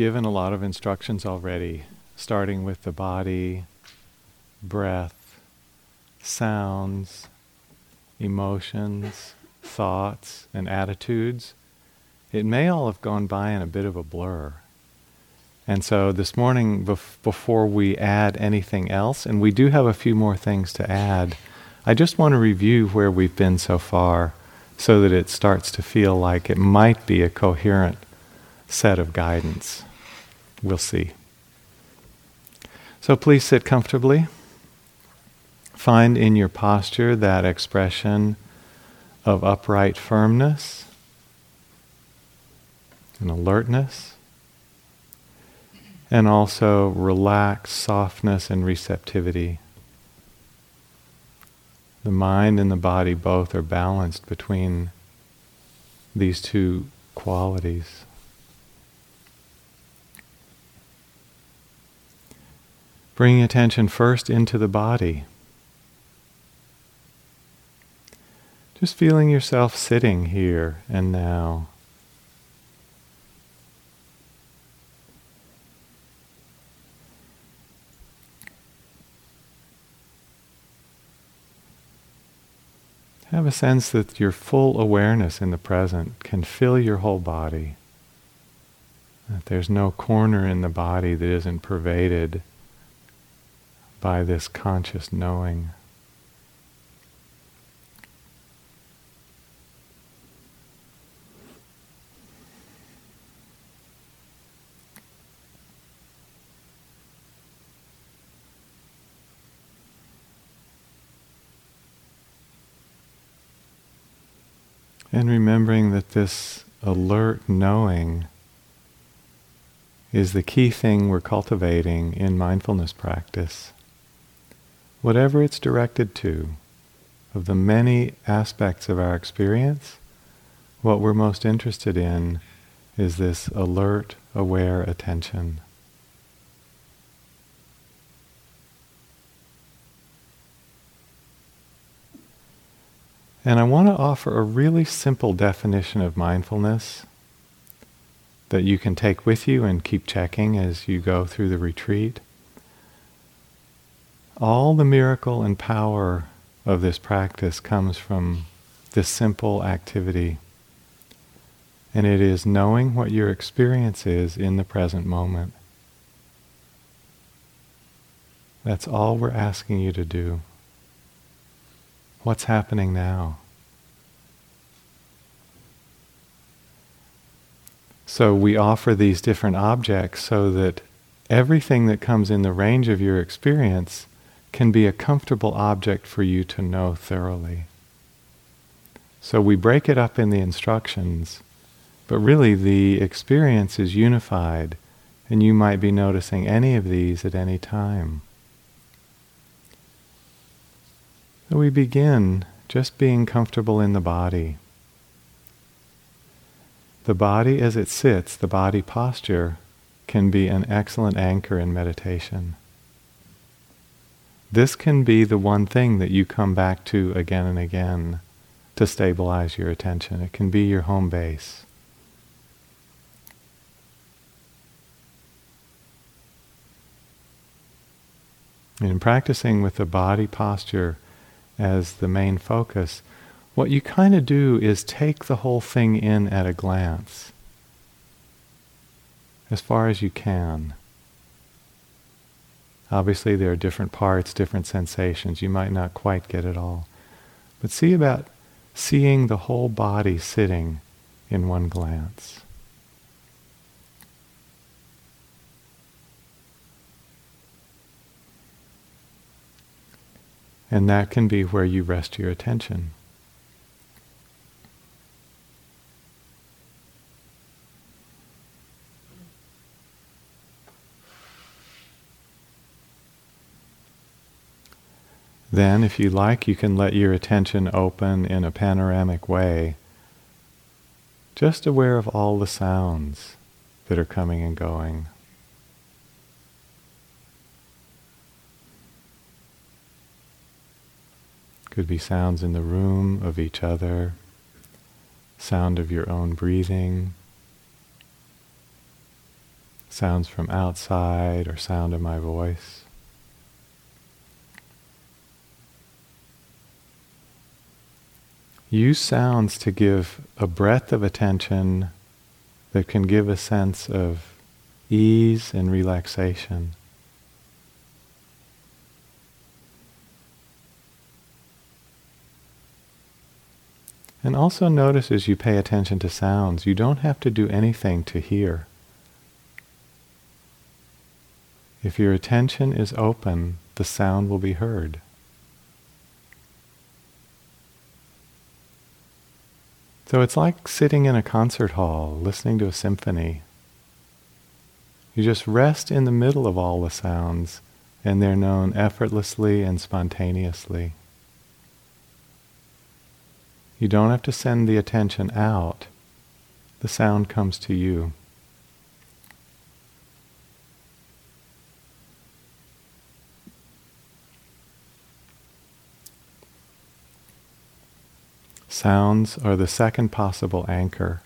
given a lot of instructions already, starting with the body, breath, sounds, emotions, thoughts, and attitudes. It may all have gone by in a bit of a blur. And so this morning, bef- before we add anything else, and we do have a few more things to add, I just want to review where we've been so far so that it starts to feel like it might be a coherent set of guidance. We'll see. So please sit comfortably. Find in your posture that expression of upright firmness and alertness, and also relaxed softness and receptivity. The mind and the body both are balanced between these two qualities. Bringing attention first into the body. Just feeling yourself sitting here and now. Have a sense that your full awareness in the present can fill your whole body. That there's no corner in the body that isn't pervaded by this conscious knowing. And remembering that this alert knowing is the key thing we're cultivating in mindfulness practice. Whatever it's directed to, of the many aspects of our experience, what we're most interested in is this alert, aware attention. And I want to offer a really simple definition of mindfulness that you can take with you and keep checking as you go through the retreat. All the miracle and power of this practice comes from this simple activity. And it is knowing what your experience is in the present moment. That's all we're asking you to do. What's happening now? So we offer these different objects so that everything that comes in the range of your experience can be a comfortable object for you to know thoroughly. So we break it up in the instructions, but really the experience is unified, and you might be noticing any of these at any time. So we begin just being comfortable in the body. The body as it sits, the body posture, can be an excellent anchor in meditation. This can be the one thing that you come back to again and again to stabilize your attention. It can be your home base. In practicing with the body posture, as the main focus, what you kind of do is take the whole thing in at a glance, as far as you can. Obviously, there are different parts, different sensations. You might not quite get it all. But see about seeing the whole body sitting in one glance. And that can be where you rest your attention. Then, if you like, you can let your attention open in a panoramic way, just aware of all the sounds that are coming and going. Could be sounds in the room of each other, sound of your own breathing, sounds from outside or sound of my voice. Use sounds to give a breadth of attention that can give a sense of ease and relaxation. And also notice as you pay attention to sounds, you don't have to do anything to hear. If your attention is open, the sound will be heard. So it's like sitting in a concert hall, listening to a symphony. You just rest in the middle of all the sounds, and they're known effortlessly and spontaneously. You don't have to send the attention out. The sound comes to you. Sounds are the second possible anchor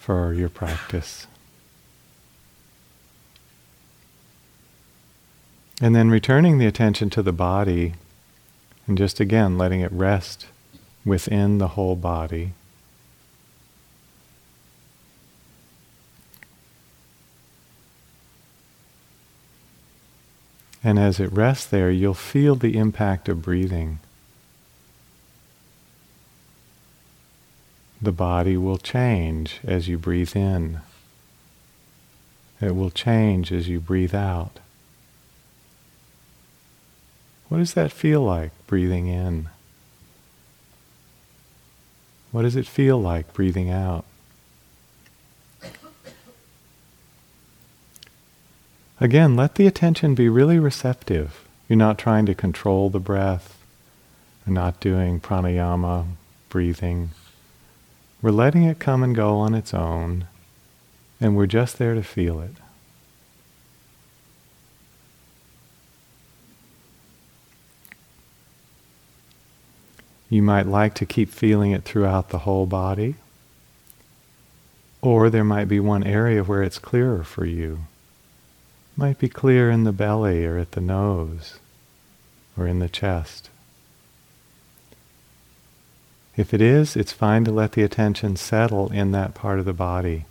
for your practice. And then returning the attention to the body and just again letting it rest within the whole body. And as it rests there, you'll feel the impact of breathing. The body will change as you breathe in. It will change as you breathe out. What does that feel like, breathing in? What does it feel like, breathing out? Again, let the attention be really receptive. You're not trying to control the breath. You're not doing pranayama, breathing. We're letting it come and go on its own, and we're just there to feel it. You might like to keep feeling it throughout the whole body, or there might be one area where it's clearer for you. It might be clear in the belly or at the nose or in the chest. If it is, it's fine to let the attention settle in that part of the body.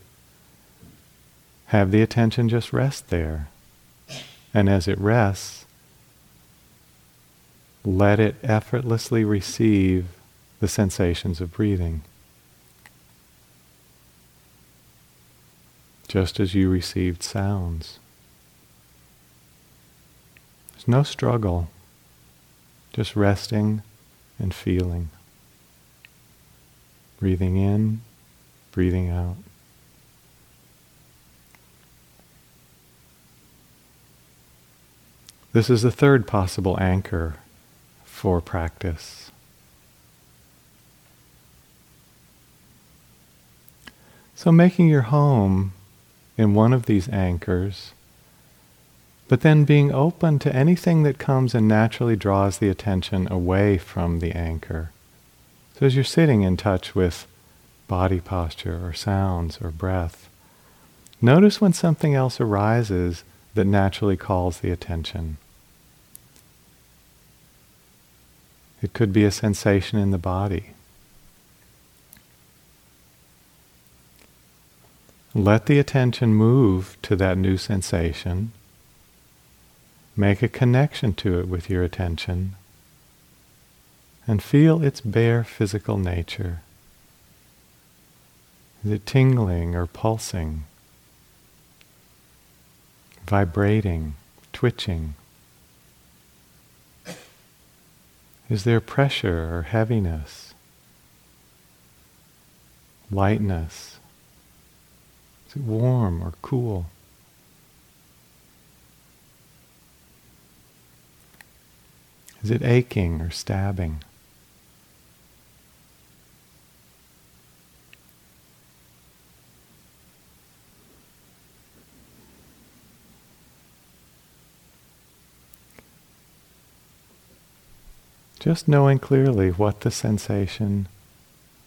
Have the attention just rest there. And as it rests, let it effortlessly receive the sensations of breathing. Just as you received sounds. There's no struggle, just resting and feeling. Breathing in, breathing out. This is the third possible anchor for practice. So, making your home in one of these anchors, but then being open to anything that comes and naturally draws the attention away from the anchor. So as you're sitting in touch with body posture or sounds or breath, notice when something else arises that naturally calls the attention. It could be a sensation in the body. Let the attention move to that new sensation. Make a connection to it with your attention and feel its bare physical nature. Is it tingling or pulsing? Vibrating, twitching? Is there pressure or heaviness? Lightness? Is it warm or cool? Is it aching or stabbing? Just knowing clearly what the sensation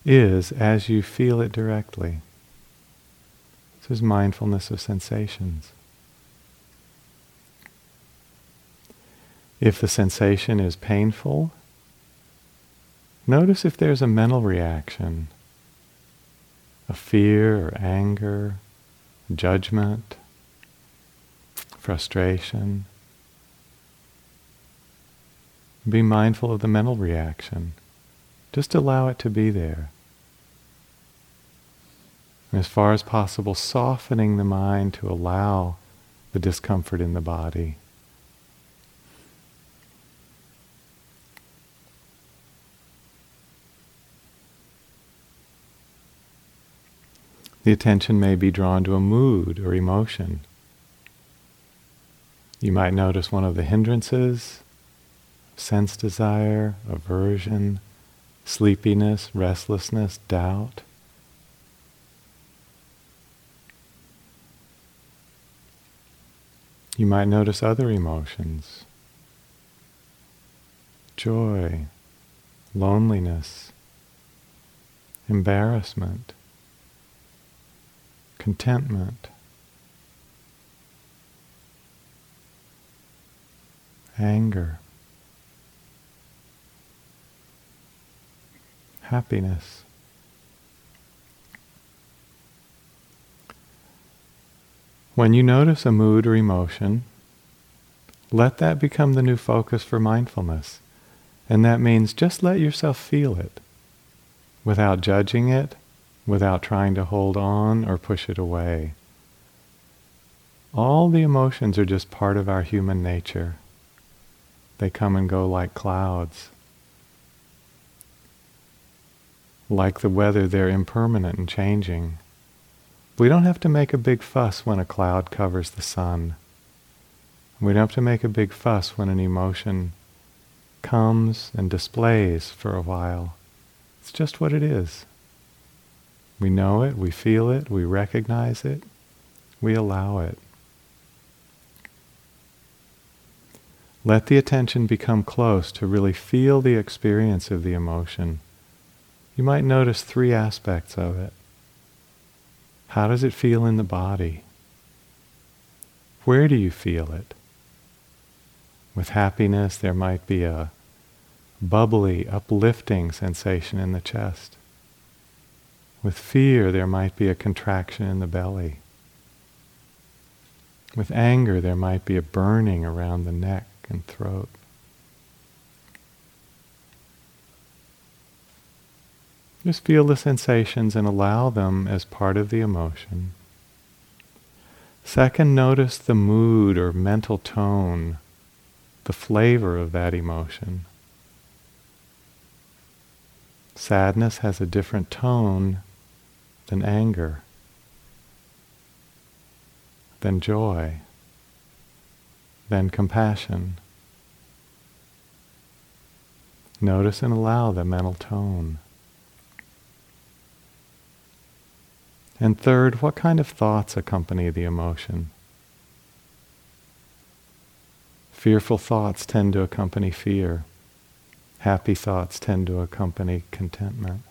is as you feel it directly. This is mindfulness of sensations. If the sensation is painful, notice if there's a mental reaction, a fear or anger, judgment, frustration. Be mindful of the mental reaction. Just allow it to be there. And as far as possible, softening the mind to allow the discomfort in the body. The attention may be drawn to a mood or emotion. You might notice one of the hindrances, sense desire, aversion, sleepiness, restlessness, doubt. You might notice other emotions joy, loneliness, embarrassment contentment, anger, happiness. When you notice a mood or emotion, let that become the new focus for mindfulness. And that means just let yourself feel it without judging it, without trying to hold on or push it away. All the emotions are just part of our human nature. They come and go like clouds. Like the weather, they're impermanent and changing. We don't have to make a big fuss when a cloud covers the sun. We don't have to make a big fuss when an emotion comes and displays for a while. It's just what it is. We know it, we feel it, we recognize it, we allow it. Let the attention become close to really feel the experience of the emotion. You might notice three aspects of it. How does it feel in the body? Where do you feel it? With happiness, there might be a bubbly, uplifting sensation in the chest. With fear, there might be a contraction in the belly. With anger, there might be a burning around the neck and throat. Just feel the sensations and allow them as part of the emotion. Second, notice the mood or mental tone, the flavor of that emotion. Sadness has a different tone than anger, than joy, than compassion. Notice and allow the mental tone. And third, what kind of thoughts accompany the emotion? Fearful thoughts tend to accompany fear. Happy thoughts tend to accompany contentment.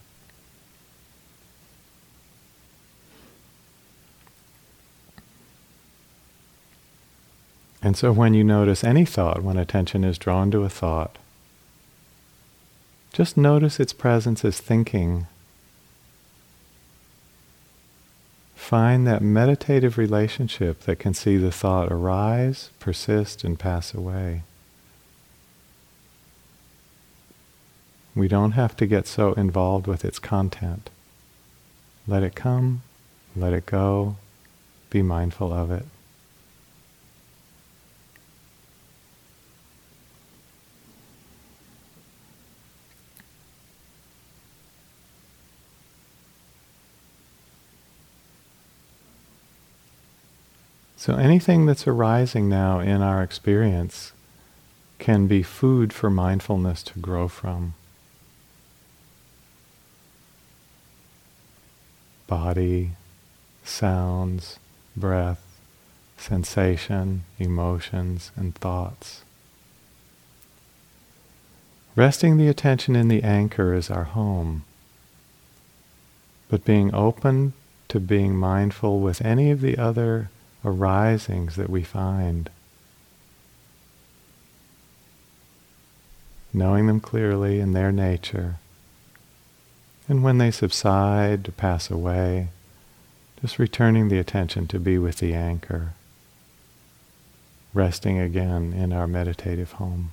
And so when you notice any thought, when attention is drawn to a thought, just notice its presence as thinking. Find that meditative relationship that can see the thought arise, persist, and pass away. We don't have to get so involved with its content. Let it come, let it go, be mindful of it. So anything that's arising now in our experience can be food for mindfulness to grow from. Body, sounds, breath, sensation, emotions, and thoughts. Resting the attention in the anchor is our home, but being open to being mindful with any of the other arisings that we find. Knowing them clearly in their nature. And when they subside to pass away, just returning the attention to be with the anchor, resting again in our meditative home.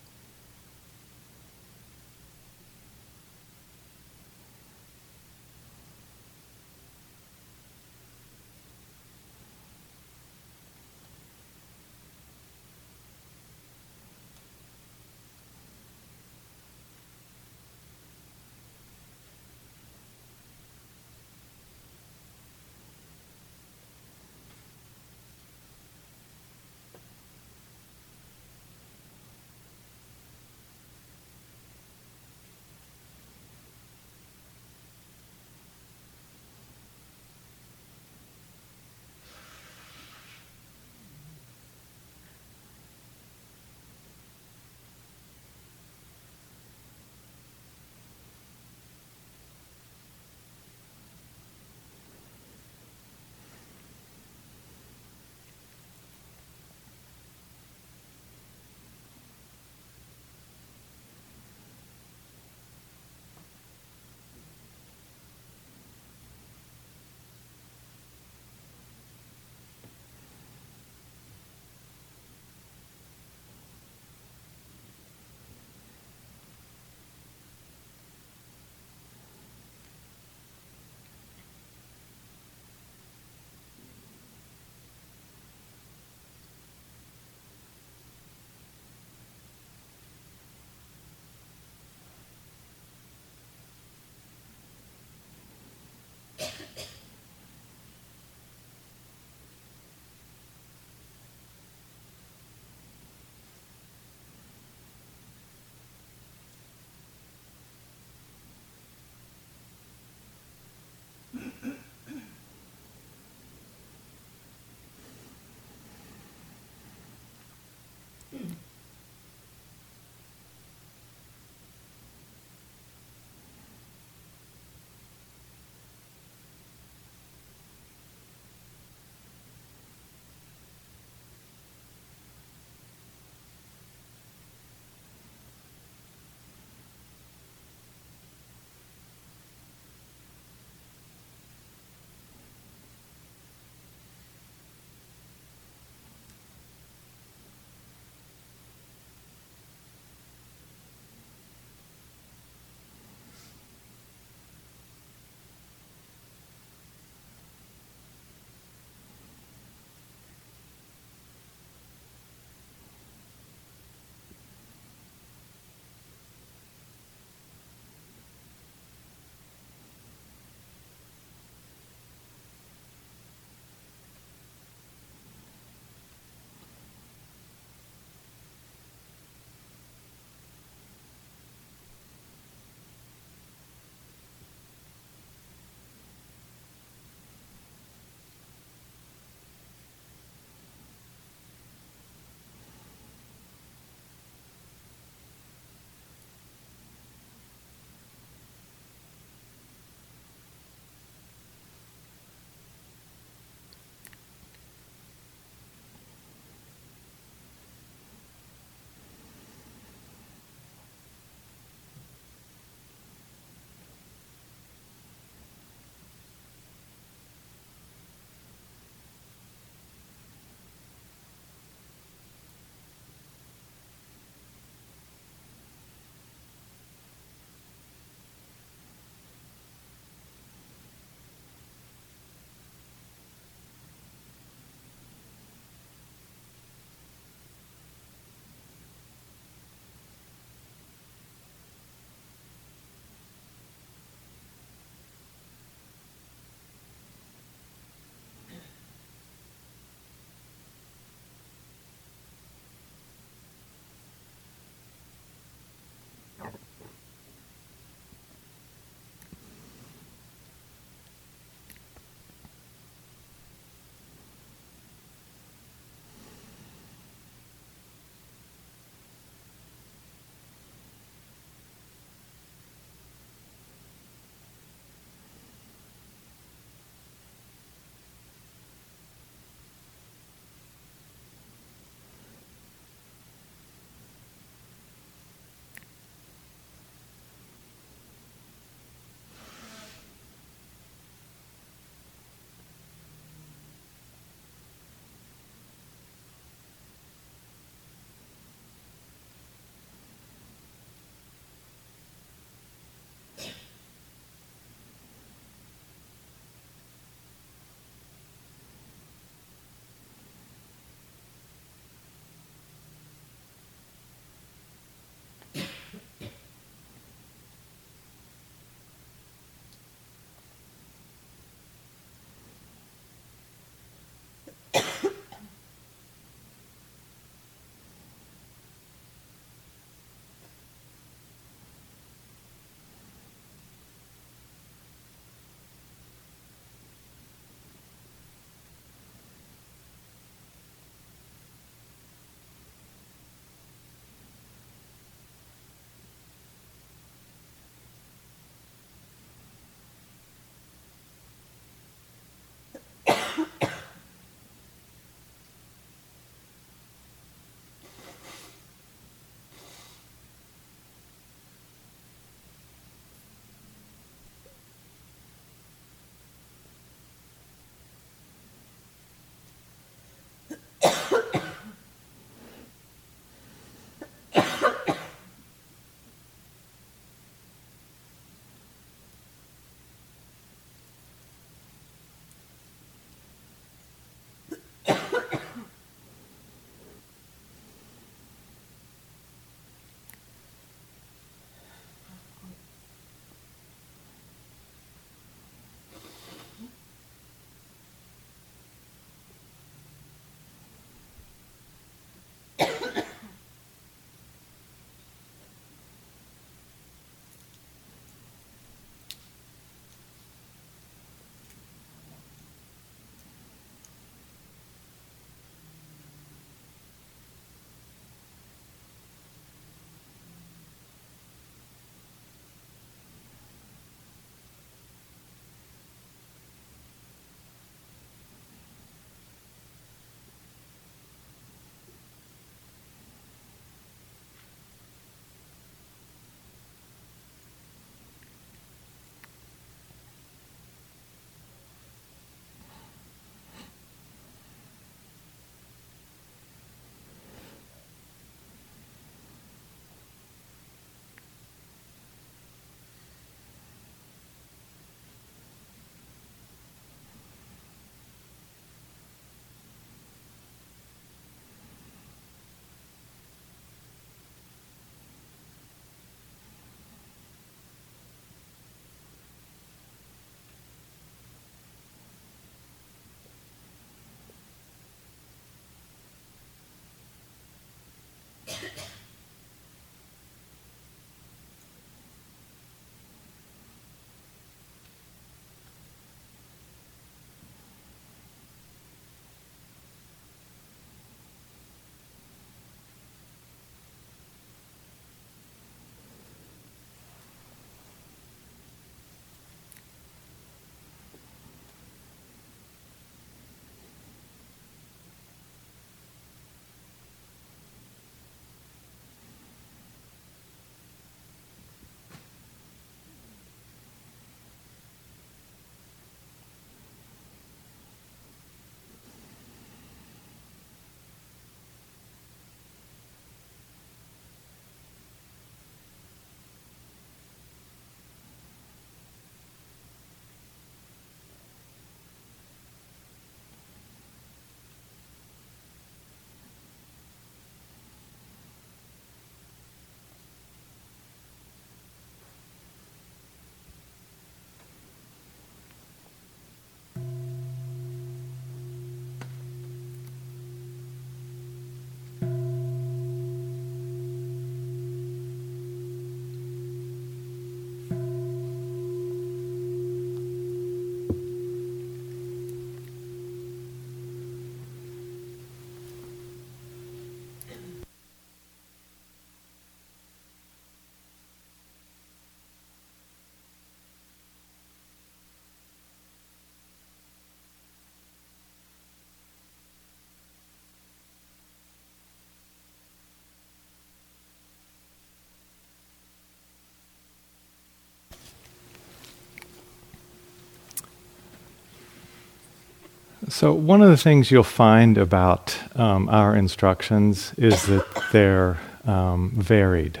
So, one of the things you'll find about um, our instructions is that they're um, varied.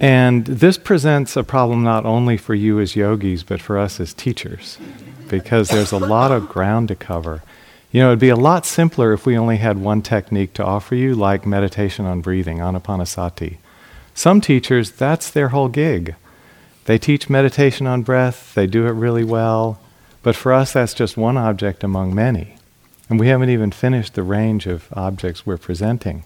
And this presents a problem not only for you as yogis, but for us as teachers, because there's a lot of ground to cover. You know, it'd be a lot simpler if we only had one technique to offer you, like meditation on breathing, anapanasati. Some teachers, that's their whole gig. They teach meditation on breath, they do it really well, but for us, that's just one object among many. And we haven't even finished the range of objects we're presenting.